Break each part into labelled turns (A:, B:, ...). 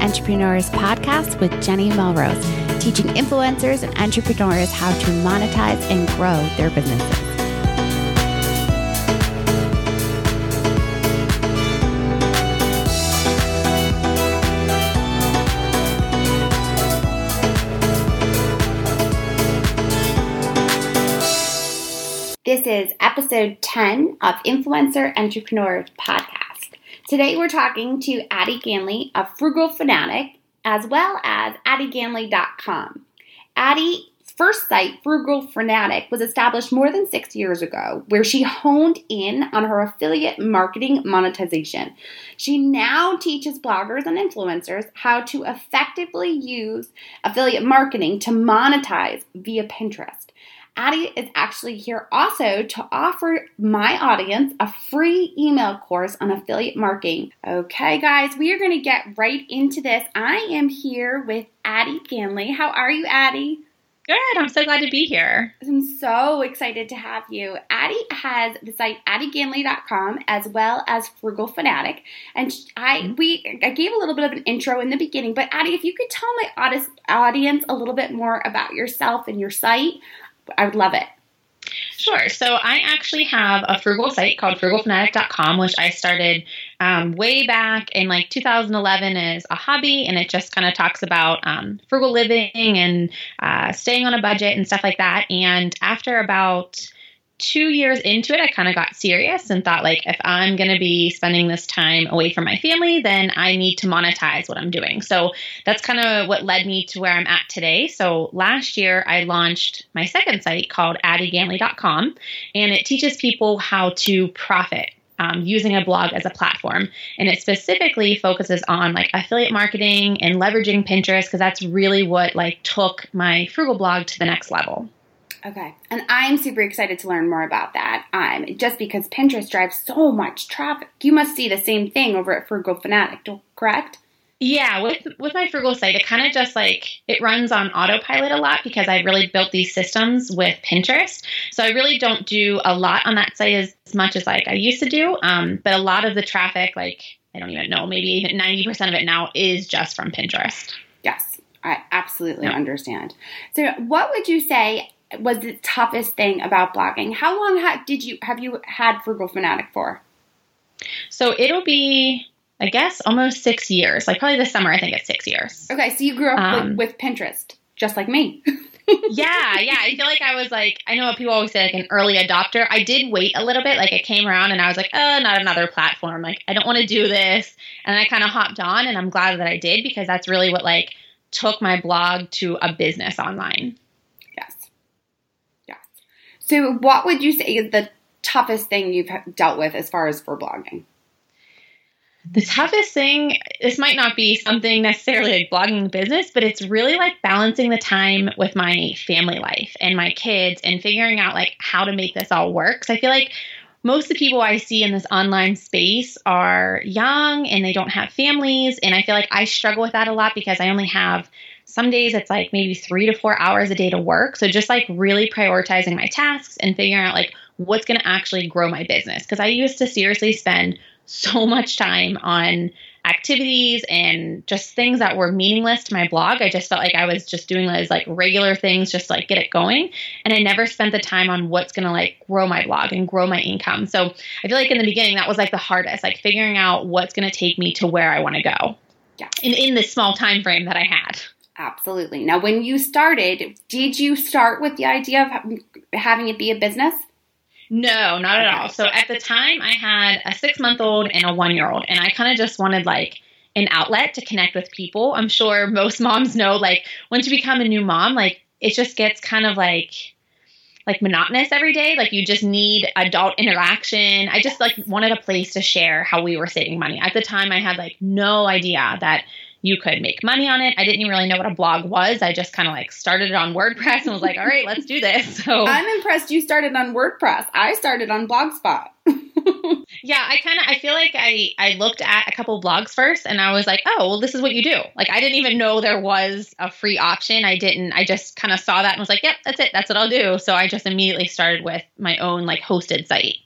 A: Entrepreneurs podcast with Jenny Melrose, teaching influencers and entrepreneurs how to monetize and grow their businesses. This is episode 10 of Influencer Entrepreneurs Podcast. Today we're talking to Addie Ganley of Frugal Fanatic as well as addieganley.com. Addie's first site, Frugal Fanatic, was established more than six years ago, where she honed in on her affiliate marketing monetization. She now teaches bloggers and influencers how to effectively use affiliate marketing to monetize via Pinterest. Addie is actually here also to offer my audience a free email course on affiliate marketing. Okay, guys, we are going to get right into this. I am here with Addie Ganley. How are you, Addie?
B: Good. I'm so glad to be here.
A: I'm so excited to have you. Addie has the site addieganley.com as well as Frugal Fanatic. And I mm-hmm. we I gave a little bit of an intro in the beginning, but Addie, if you could tell my audience a little bit more about yourself and your site, I would love it.
B: Sure. So I actually have a frugal site called frugalfanatic.com, which I started um, way back in like 2011 as a hobby. And it just kind of talks about um, frugal living and uh, staying on a budget and stuff like that. And after about two years into it, I kind of got serious and thought, like, if I'm going to be spending this time away from my family, then I need to monetize what I'm doing. So that's kind of what led me to where I'm at today. So last year, I launched my second site called addieganley.com, and it teaches people how to profit um, using a blog as a platform. And it specifically focuses on like affiliate marketing and leveraging Pinterest because that's really what like took my frugal blog to the next level.
A: Okay. And I'm super excited to learn more about that. Um, just because Pinterest drives so much traffic. You must see the same thing over at Frugal Fanatic, correct?
B: Yeah, with with my Frugal site, it kind of just like it runs on autopilot a lot because I really built these systems with Pinterest. So I really don't do a lot on that site as, as much as like I used to do. Um, but a lot of the traffic, like I don't even know, maybe ninety percent of it now is just from Pinterest.
A: Yes, I absolutely yeah. understand. So, what would you say was the toughest thing about blogging? How long ha- did you have you had Frugal Fanatic for?
B: So it'll be, I guess, almost six years. Like probably this summer, I think it's six years.
A: Okay, so you grew up um, with, with Pinterest, just like me.
B: yeah, yeah. I feel like I was like, I know what people always say, like an early adopter. I did wait a little bit. Like it came around and I was like, oh, not another platform. Like I don't want to do this. And I kind of hopped on and I'm glad that I did because that's really what like took my blog to a business online.
A: So, what would you say is the toughest thing you've dealt with as far as for blogging?
B: The toughest thing, this might not be something necessarily like blogging business, but it's really like balancing the time with my family life and my kids and figuring out like how to make this all work. So I feel like most of the people I see in this online space are young and they don't have families. And I feel like I struggle with that a lot because I only have some days it's like maybe three to four hours a day to work. So just like really prioritizing my tasks and figuring out like what's going to actually grow my business. Because I used to seriously spend so much time on activities and just things that were meaningless to my blog. I just felt like I was just doing those like regular things just to, like get it going. And I never spent the time on what's going to like grow my blog and grow my income. So I feel like in the beginning that was like the hardest, like figuring out what's going to take me to where I want to go. Yeah. In in this small time frame that I had.
A: Absolutely. Now, when you started, did you start with the idea of having it be a business?
B: No, not at all. So at the time, I had a six month old and a one year old, and I kind of just wanted like an outlet to connect with people. I'm sure most moms know, like, once you become a new mom, like, it just gets kind of like, like monotonous every day. Like you just need adult interaction. I just like wanted a place to share how we were saving money. At the time I had like no idea that you could make money on it. I didn't even really know what a blog was. I just kind of like started it on WordPress and was like, all right, let's do this. So
A: I'm impressed you started on WordPress. I started on Blogspot.
B: yeah, I kind of I feel like I I looked at a couple blogs first and I was like, "Oh, well this is what you do." Like I didn't even know there was a free option. I didn't I just kind of saw that and was like, "Yep, that's it. That's what I'll do." So I just immediately started with my own like hosted site.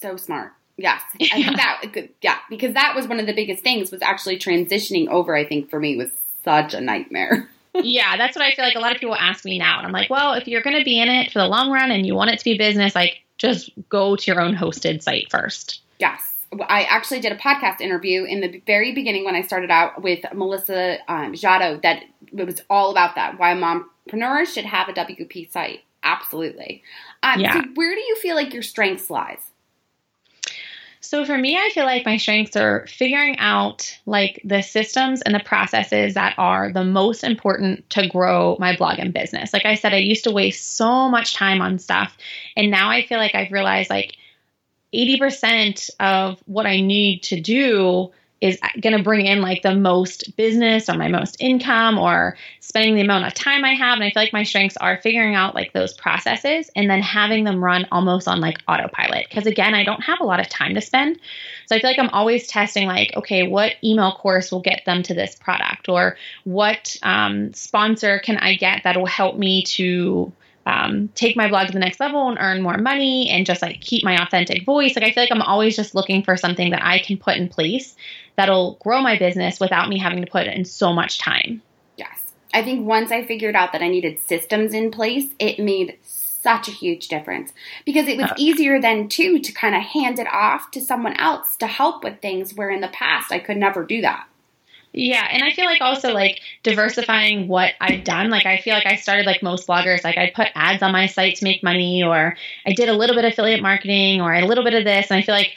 A: So smart. Yes, I think
B: Yeah.
A: that yeah, because that was one of the biggest things was actually transitioning over. I think for me was such a nightmare.
B: yeah, that's what I feel like a lot of people ask me now. And I'm like, well, if you're going to be in it for the long run and you want it to be business, like just go to your own hosted site first.
A: Yes. I actually did a podcast interview in the very beginning when I started out with Melissa um, Jado that it was all about that why mompreneurs should have a WP site. Absolutely. Um,
B: Yeah.
A: So, where do you feel like your strengths lies?
B: So for me, I feel like my strengths are figuring out like the systems and the processes that are the most important to grow my blog and business. Like I said, I used to waste so much time on stuff. And now I feel like I've realized like 80% of what I need to do is going to bring in like the most business or my most income or spending the amount of time I have. And I feel like my strengths are figuring out like those processes and then having them run almost on like autopilot. Because again, I don't have a lot of time to spend. So I feel like I'm always testing like, okay, what email course will get them to this product or what um, sponsor can I get that will help me to um, take my blog to the next level and earn more money and just like keep my authentic voice. Like I feel like I'm always just looking for something that I can put in place that'll grow my business without me having to put in so much time.
A: Yes. I think once I figured out that I needed systems in place, it made such a huge difference because it was easier then too to kind of hand it off to someone else to help with things where in the past I could never do that.
B: Yeah, and I feel like also like diversifying what I've done. Like I feel like I started like most bloggers, like I'd put ads on my site to make money or I did a little bit of affiliate marketing or a little bit of this and I feel like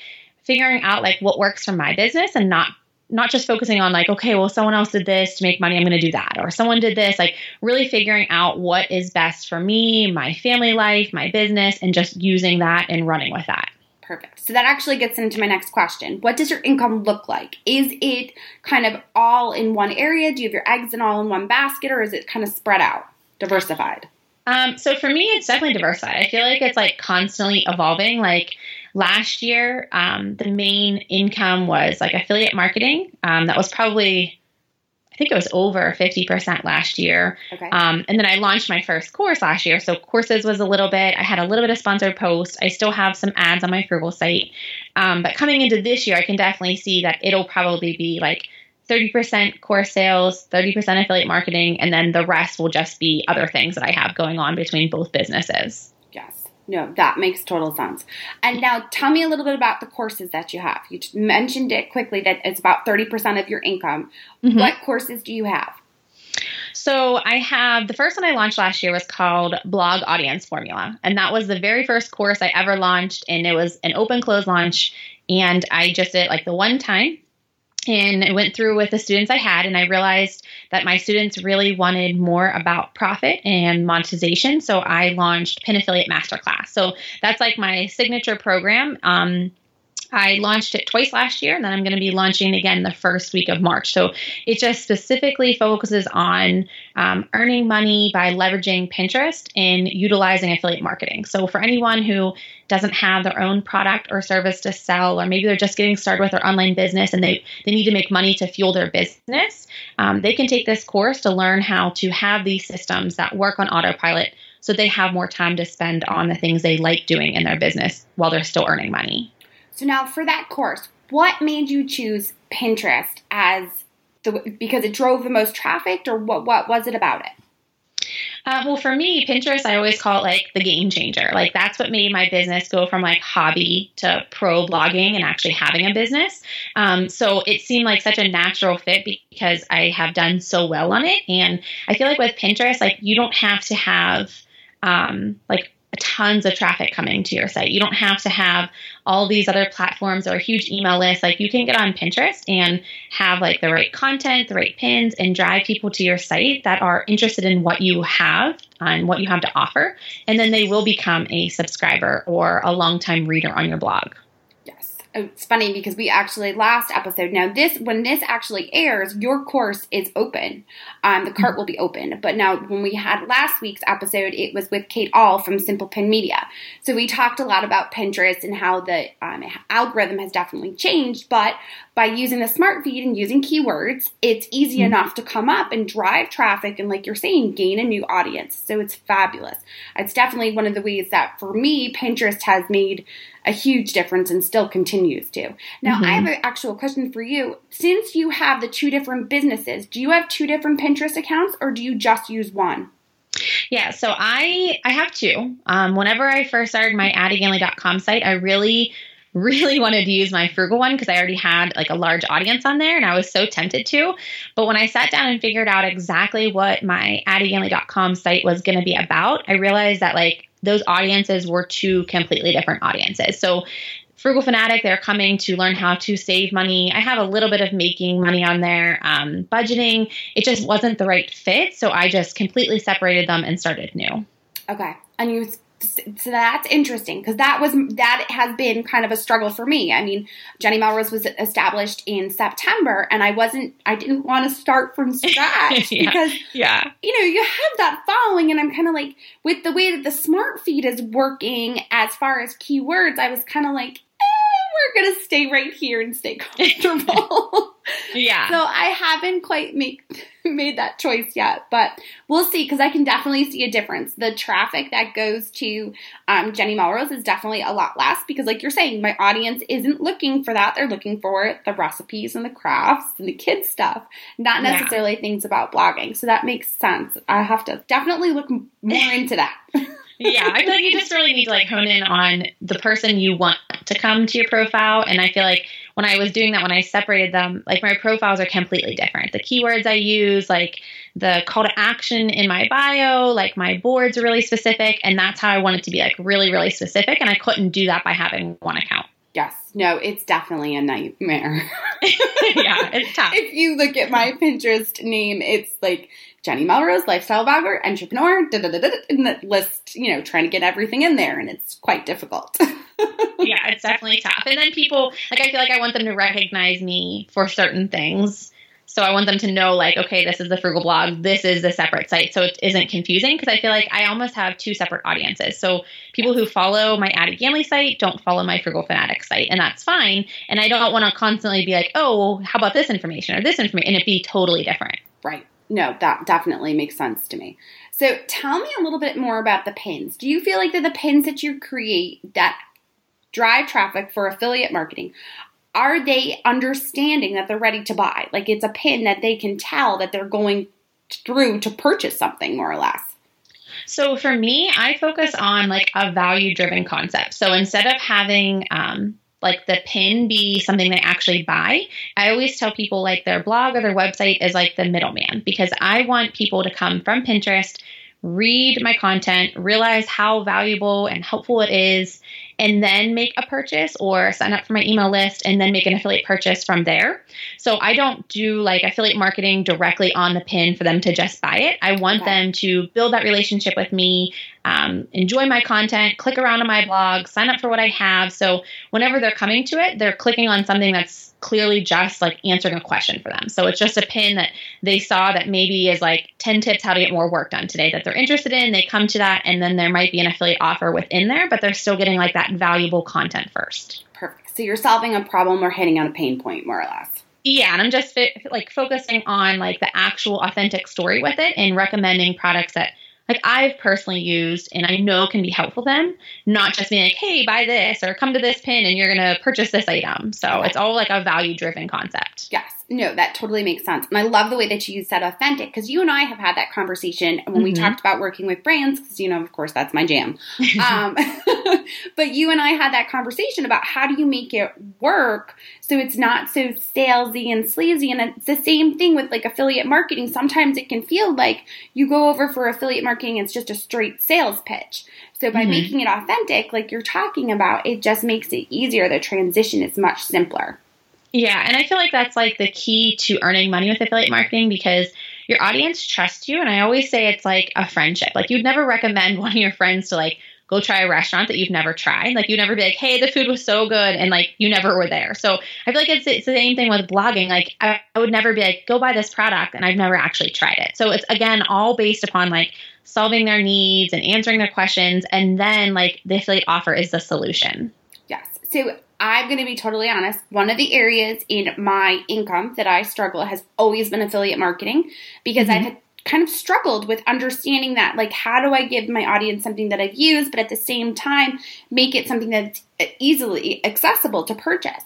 B: figuring out like what works for my business and not not just focusing on like okay, well someone else did this to make money, I'm going to do that or someone did this, like really figuring out what is best for me, my family life, my business and just using that and running with that.
A: Perfect. So that actually gets into my next question. What does your income look like? Is it kind of all in one area? Do you have your eggs in all in one basket or is it kind of spread out, diversified?
B: Um, so for me, it's definitely diversified. I feel like it's like constantly evolving. Like last year, um, the main income was like affiliate marketing. Um, that was probably, I think it was over 50% last year.
A: Okay.
B: Um, and then I launched my first course last year. So courses was a little bit. I had a little bit of sponsored posts. I still have some ads on my Frugal site. Um, but coming into this year, I can definitely see that it'll probably be like 30% course sales, 30% affiliate marketing, and then the rest will just be other things that I have going on between both businesses.
A: No, that makes total sense. And now tell me a little bit about the courses that you have. You mentioned it quickly that it's about 30% of your income.
B: Mhm.
A: What courses do you have?
B: So I have the first one I launched last year was called Blog Audience Formula. And that was the very first course I ever launched. And it was an open close launch. And I just did it like the one time. And I went through with the students I had, and I realized that my students really wanted more about profit and monetization. So I launched Pin Affiliate Masterclass. So that's like my signature program. Um, I launched it twice last year, and then I'm going to be launching again the first week of March. So it just specifically focuses on um, earning money by leveraging Pinterest and utilizing affiliate marketing. So for anyone who doesn't have their own product or service to sell, or maybe they're just getting started with their online business and they, they need to make money to fuel their business, um, they can take this course to learn how to have these systems that work on autopilot so they have more time to spend on the things they like doing in their business while they're still earning money.
A: So now for that course, what made you choose Pinterest as the because it drove the most traffic or what what was it about it?
B: Uh, well, for me, Pinterest, I always call it like the game changer. Like that's what made my business go from like hobby to pro blogging and actually having a business. Um, so it seemed like such a natural fit because I have done so well on it. And I feel like with Pinterest, like you don't have to have um, like tons of traffic coming to your site. You don't have to have all these other platforms or a huge email list. Like you can get on Pinterest and have like the right content, the right pins, and drive people to your site that are interested in what you have and what you have to offer. And then they will become a subscriber or a longtime reader on your blog.
A: Yes. It's funny because we actually last episode. Now this when this actually airs, your course is open. Um, the cart will be open. But now when we had last week's episode, it was with Kate Ahl from Simple Pin Media. So we talked a lot about Pinterest and how the um, algorithm has definitely changed. But by using the smart feed and using keywords, it's easy
B: Mhm.
A: enough to come up and drive traffic and, like you're saying, gain a new audience. So it's fabulous. It's definitely one of the ways that for me, Pinterest has made a huge difference and still continues to. Now, mm-hmm. I have an actual question for you. Since you have the two different businesses, do you have two different Pinterest accounts or do you just use one?
B: Yeah, so I I have two. Um, whenever I first started my addieganley.com site, I really really wanted to use my frugal one because I already had like a large audience on there and I was so tempted to. But when I sat down and figured out exactly what my addieganley.com site was going to be about, I realized that like those audiences were two completely different audiences. So Frugal Fanatic, they're coming to learn how to save money. I have a little bit of making money on there, um, budgeting. It just wasn't the right fit. So I just completely separated them and started new.
A: Okay. And you so that's interesting because that was that has been kind of a struggle for me. I mean, Jenny Melrose was established in September, and I wasn't. I didn't want to start from scratch yeah. because
B: yeah,
A: you know, you have that following, and I'm kind of like with the way that the smart feed is working as far as keywords. I was kind of like, we're going to stay right here and stay comfortable.
B: yeah.
A: So I haven't quite make, made that choice yet, but we'll see because I can definitely see a difference. The traffic that goes to um, Jenny Melrose is definitely a lot less because, like you're saying, my audience isn't looking for that. They're looking for the recipes and the crafts and the kids stuff, not necessarily yeah. things about blogging. So that makes sense. I have to definitely look more into that.
B: yeah, I feel like you just really need to like hone in on the person you want to come to your profile. And I feel like when I was doing that, when I separated them, like my profiles are completely different. The keywords I use, like the call to action in my bio, like my boards are really specific. And that's how I wanted to be like really, really specific. And I couldn't do that by having one account.
A: Yes. No, it's definitely a nightmare.
B: yeah, it's tough.
A: if you look at my Pinterest name, it's like Jenny Melrose, lifestyle blogger, entrepreneur, da, da, da, in the list, you know, trying to get everything in there, and it's quite difficult.
B: yeah, it's definitely tough. And then people, like, I feel like I want them to recognize me for certain things. So I want them to know, like, okay, this is the Frugal blog, this is a separate site. So it isn't confusing because I feel like I almost have two separate audiences. So people who follow my Addie Ganley site don't follow my Frugal Fanatic site, and that's fine. And I don't want to constantly be like, oh, how about this information or this information? And it be totally different.
A: Right no, that definitely makes sense to me. So tell me a little bit more about the pins. Do you feel like that the pins that you create that drive traffic for affiliate marketing, are they understanding that they're ready to buy? Like it's a pin that they can tell that they're going through to purchase something more or less.
B: So for me, I focus on like a value driven concept. So instead of having um, like the pin be something they actually buy. I always tell people like their blog or their website is like the middleman because I want people to come from Pinterest, read my content, realize how valuable and helpful it is, and then make a purchase or sign up for my email list and then make an affiliate purchase from there. So I don't do like affiliate marketing directly on the pin for them to just buy it. I want okay. them to build that relationship with me, um, enjoy my content, click around on my blog, sign up for what I have. So whenever they're coming to it, they're clicking on something that's clearly just like answering a question for them. So it's just a pin that they saw that maybe is like 10 tips how to get more work done today that they're interested in. They come to that, and then there might be an affiliate offer within there, but they're still getting like that valuable content first.
A: Perfect. So you're solving a problem or hitting on a pain point, more or less.
B: Yeah, and I'm just like focusing on like the actual authentic story with it and recommending products that like I've personally used and I know can be helpful to them, not just being like, hey, buy this or come to this pin and you're going to purchase this item. So it's all like a value driven concept.
A: Yes. No, that totally makes sense. And I love the way that you said authentic because you and I have had that conversation when mm-hmm. we talked about working with brands because, you know, of course, that's my jam. um, but you and I had that conversation about how do you make it work so it's not so salesy and sleazy. And it's the same thing with like affiliate marketing. Sometimes it can feel like you go over for affiliate marketing, it's just a straight sales pitch. So by mm-hmm. making it authentic, like you're talking about, it just makes it easier. The transition is much simpler.
B: Yeah, and I feel like that's like the key to earning money with affiliate marketing because your audience trusts you. And I always say it's like a friendship. Like you'd never recommend one of your friends to like go try a restaurant that you've never tried. Like you'd never be like, hey, the food was so good, and like you never were there. So I feel like it's, it's the same thing with blogging. Like I, I would never be like, go buy this product, and I've never actually tried it. So it's again all based upon like solving their needs and answering their questions, and then like the affiliate offer is the solution.
A: Yes. So I'm going to be totally honest. One of the areas in my income that I struggle has always been affiliate marketing because mm-hmm. I've kind of struggled with understanding that like how do I give my audience something that I've used but at the same time make it something that's easily accessible to purchase.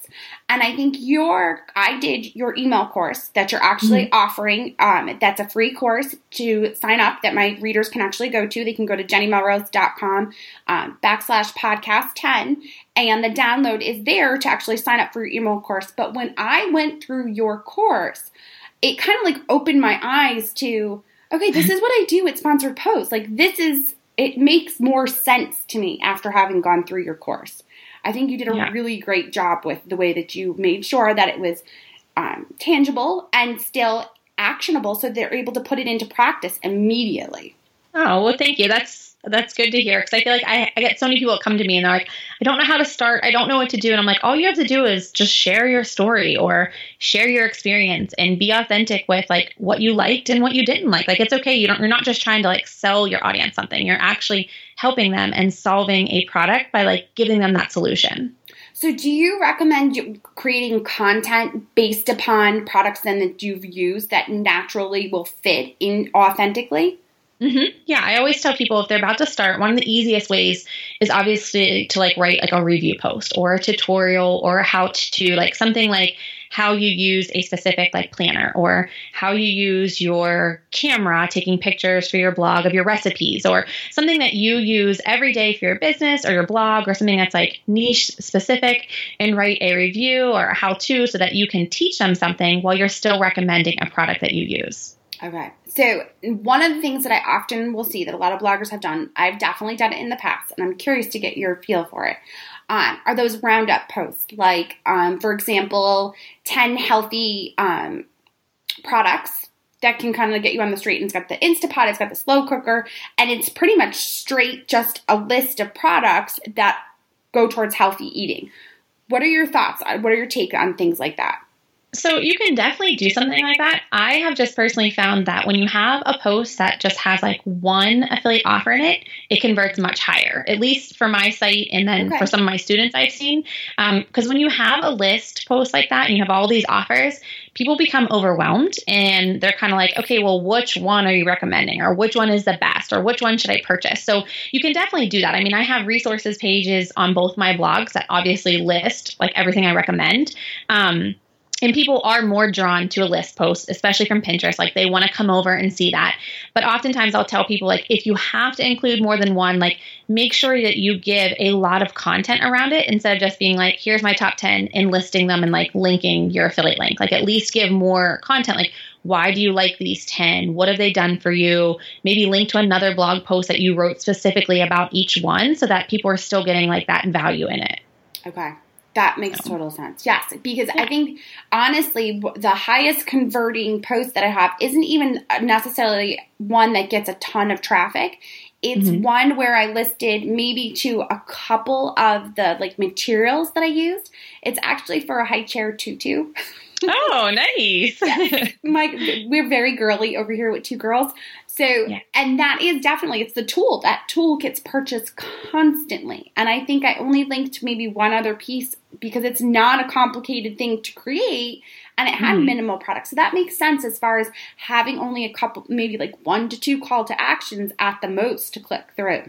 A: And I think your I did your email course that you're actually mm-hmm. offering. Um, that's a free course to sign up that my readers can actually go to. They can go to jennymelrose.com um, backslash podcast 10 and the download is there to actually sign up for your email course. But when I went through your course, it kind of like opened my eyes to okay, this is what I do with sponsored posts. Like this is it makes more sense to me after having gone through your course. I think you did a yeah. really great job with the way that you made sure that it was um, tangible and still actionable so they're able to put it into practice immediately.
B: Oh, well, thank you. That's that's good to hear because I feel like I, I, get so many people come to me and they're like, I don't know how to start. I don't know what to do. And I'm like, all you have to do is just share your story or share your experience and be authentic with like what you liked and what you didn't like. Like it's okay. You don't, you're not just trying to like sell your audience something. You're actually helping them and solving a product by like giving them that solution.
A: So, do you recommend creating content based upon products then that you've used that naturally will fit in authentically?
B: Mm-hmm. Yeah, I always tell people if they're about to start, one of the easiest ways is obviously to like write like a review post or a tutorial or a how to like something like how you use a specific like planner or how you use your camera taking pictures for your blog of your recipes or something that you use every day for your business or your blog or something that's like niche specific and write a review or a how to so that you can teach them something while you're still recommending a product that you use.
A: Okay. So, one of the things that I often will see that a lot of bloggers have done, I've definitely done it in the past, and I'm curious to get your feel for it, um, are those roundup posts. Like, um, for example, 10 healthy um, products that can kind of get you on the street. And it's got the Instapot, it's got the slow cooker, and it's pretty much straight just a list of products that go towards healthy eating. What are your thoughts? What are your take on things like that?
B: So you can definitely do something like that. I have just personally found that when you have a post that just has like one affiliate offer in it, it converts much higher. At least for my site, and then okay. for some of my students I've seen. Because um, when you have a list post like that and you have all these offers, people become overwhelmed and they're kind of like, okay, well, which one are you recommending, or which one is the best, or which one should I purchase? So you can definitely do that. I mean, I have resources pages on both my blogs that obviously list like everything I recommend. Um, and people are more drawn to a list post, especially from Pinterest. Like they want to come over and see that. But oftentimes I'll tell people, like, if you have to include more than one, like, make sure that you give a lot of content around it instead of just being like, here's my top 10 and listing them and like linking your affiliate link. Like, at least give more content. Like, why do you like these 10? What have they done for you? Maybe link to another blog post that you wrote specifically about each one so that people are still getting like that value in it.
A: Okay. That makes total sense. Yes, because yeah. I think honestly, the highest converting post that I have isn't even necessarily one that gets a ton of traffic. It's mm-hmm. one where I listed maybe to a couple of the like materials that I used. It's actually for a high chair tutu.
B: oh, nice.
A: My, we're very girly over here with two girls. So, yeah. and that is definitely, it's the tulle. That tulle gets purchased constantly. And I think I only linked maybe one other piece because it's not a complicated thing to create and it had mm. minimal products. So that makes sense as far as having only a couple, maybe like one to two call to actions at the most to click through.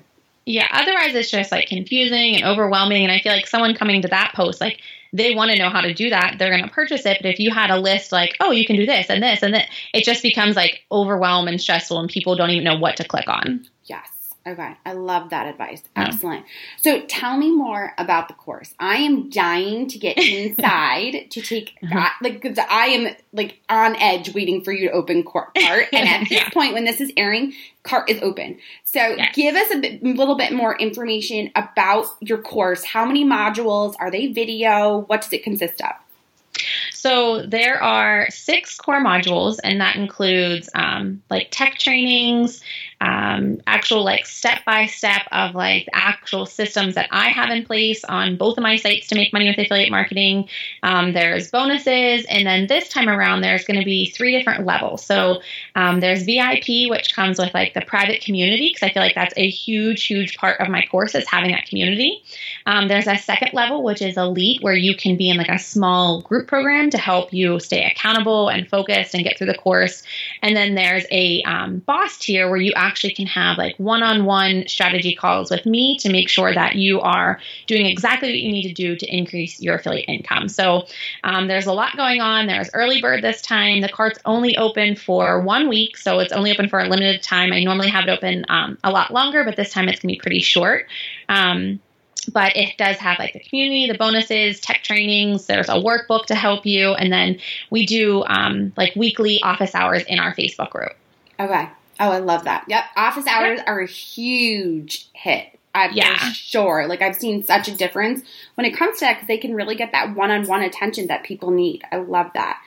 B: Yeah, otherwise it's just like confusing and overwhelming. And I feel like someone coming to that post, like they want to know how to do that, they're going to purchase it. But if you had a list like, oh, you can do this and this and that, it just becomes like overwhelm and stressful, and people don't even know what to click on.
A: Yes. Okay, I love that advice. Excellent. So tell me more about the course. I am dying to get inside to take uh-huh. like cause I am like on edge waiting for you to open cart. And at this yeah. point, when this is airing, cart is open. So yes. give us a bit, little bit more information about your course. How many modules are they? Video? What does it consist of?
B: So there are six core modules, and that includes um, like tech trainings, um, actual like step by step of like actual systems that I have in place on both of my sites to make money with affiliate marketing. Um, there's bonuses, and then this time around, there's going to be three different levels. So um, there's VIP, which comes with like the private community, because I feel like that's a huge, huge part of my course is having that community. Um, there's a second level, which is elite, where you can be in like a small group program to help you stay accountable and focused and get through the course. And then there's a um, boss tier where you actually can have like one on one strategy calls with me to make sure that you are doing exactly what you need to do to increase your affiliate income. So um, there's a lot going on. There's early bird this time. The cart's only open for one week, so it's only open for a limited time. I normally have it open um, a lot longer, but this time it's going to be pretty short. Um, but it does have like the community, the bonuses, tech trainings. There's a workbook to help you, and then we do um, like weekly office hours in our Facebook group.
A: Okay. Oh, I love that. Yep. Office hours are a huge hit. I'm yeah. sure. Like I've seen such a difference when it comes to that because they can really get that one-on-one attention that people need. I love that.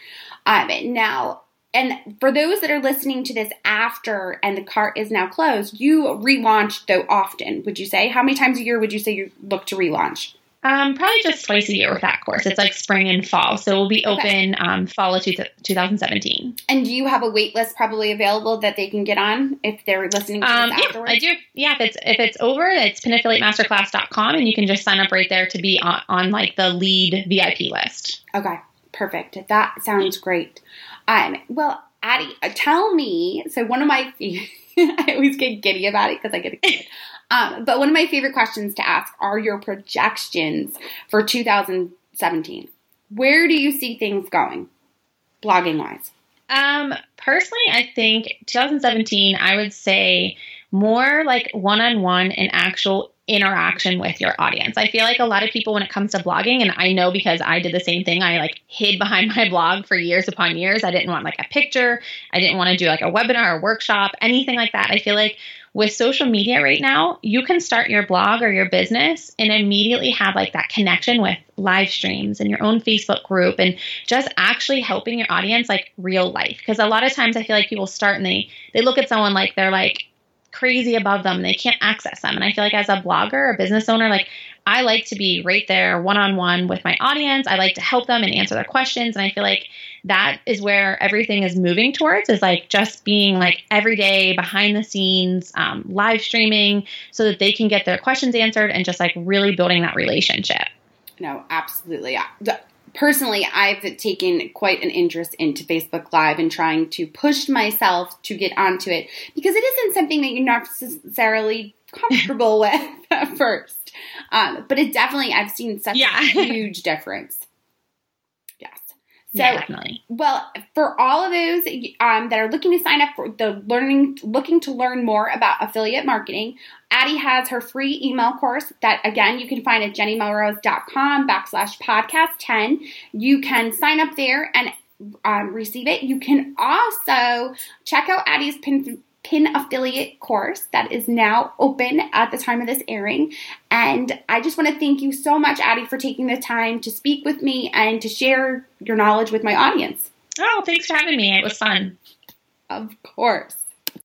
A: Um, now, and for those that are listening to this after and the cart is now closed, you relaunch though often. Would you say how many times a year would you say you look to relaunch?
B: Um, probably just twice a year with that course. It's like spring and fall, so we'll be open okay. um, fall of two, 2017.
A: And do you have a wait list probably available that they can get on if they're listening to um,
B: this afterwards? Yeah, I do. Yeah, if it's if it's over, it's pinaffiliatemasterclass.com, and you can just sign up right there to be on, on like the lead VIP list.
A: Okay, perfect. That sounds great. Um, well, Addie, uh, tell me. So one of my, I always get giddy about it because I get excited. Um, but one of my favorite questions to ask are your projections for 2017. Where do you see things going, blogging wise?
B: Um, personally, I think 2017, I would say more like one on one and actual interaction with your audience. I feel like a lot of people when it comes to blogging and I know because I did the same thing. I like hid behind my blog for years upon years. I didn't want like a picture. I didn't want to do like a webinar or workshop, anything like that. I feel like with social media right now, you can start your blog or your business and immediately have like that connection with live streams and your own Facebook group and just actually helping your audience like real life. Because a lot of times I feel like people start and they they look at someone like they're like crazy above them and they can't access them. And I feel like as a blogger a business owner, like I like to be right there one on one with my audience. I like to help them and answer their questions. And I feel like that is where everything is moving towards is like just being like every day behind the scenes, um, live streaming so that they can get their questions answered and just like really building that relationship.
A: No, absolutely personally, I've taken quite an interest into Facebook Live and trying to push myself to get onto it because it isn't something that you're not necessarily comfortable with at first. Um, but it definitely, I've seen such yeah. a huge difference. So, yeah, definitely. Well, for all of those um, that are looking to sign up for the learning, looking to learn more about affiliate marketing, Addie has her free email course that again you can find at jennymelrose.com backslash podcast 10. You can sign up there and um, receive it. You can also check out Addie's pin pin affiliate course that is now open at the time of this airing. And I just want to thank you so much, Addie, for taking the time to speak with me and to share your knowledge with my audience.
B: Oh, thanks for having me. It was fun.
A: Of course.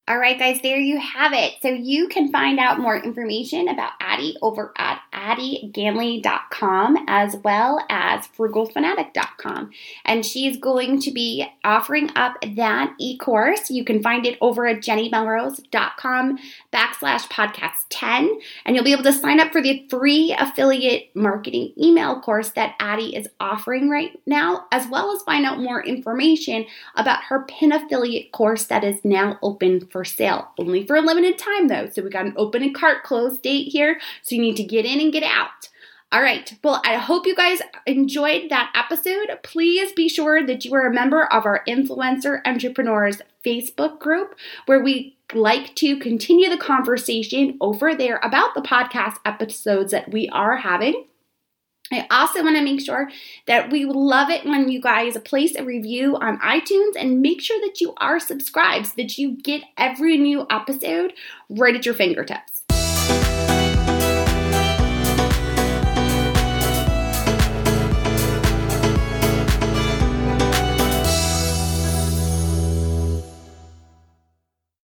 A: All right, guys, there you have it. So you can find out more information about Addie over at addieganley.com as well as frugalfanatic.com. And she's going to be offering up that e-course. You can find it over at jennymelrose.com backslash podcast 10. And you'll be able to sign up for the free affiliate marketing email course that Addie is offering right now, as well as find out more information about her pin affiliate course that is now open for sale. Only for a limited time though. So we got an open and cart close date here. So you need to get in and get out. All right. Well, I hope you guys enjoyed that episode. Please be sure that you are a member of our Influencer Entrepreneurs Facebook group where we like to continue the conversation over there about the podcast episodes that we are having. I also want to make sure that we love it when you guys place a review on iTunes and make sure that you are subscribed so that you get every new episode right at your fingertips.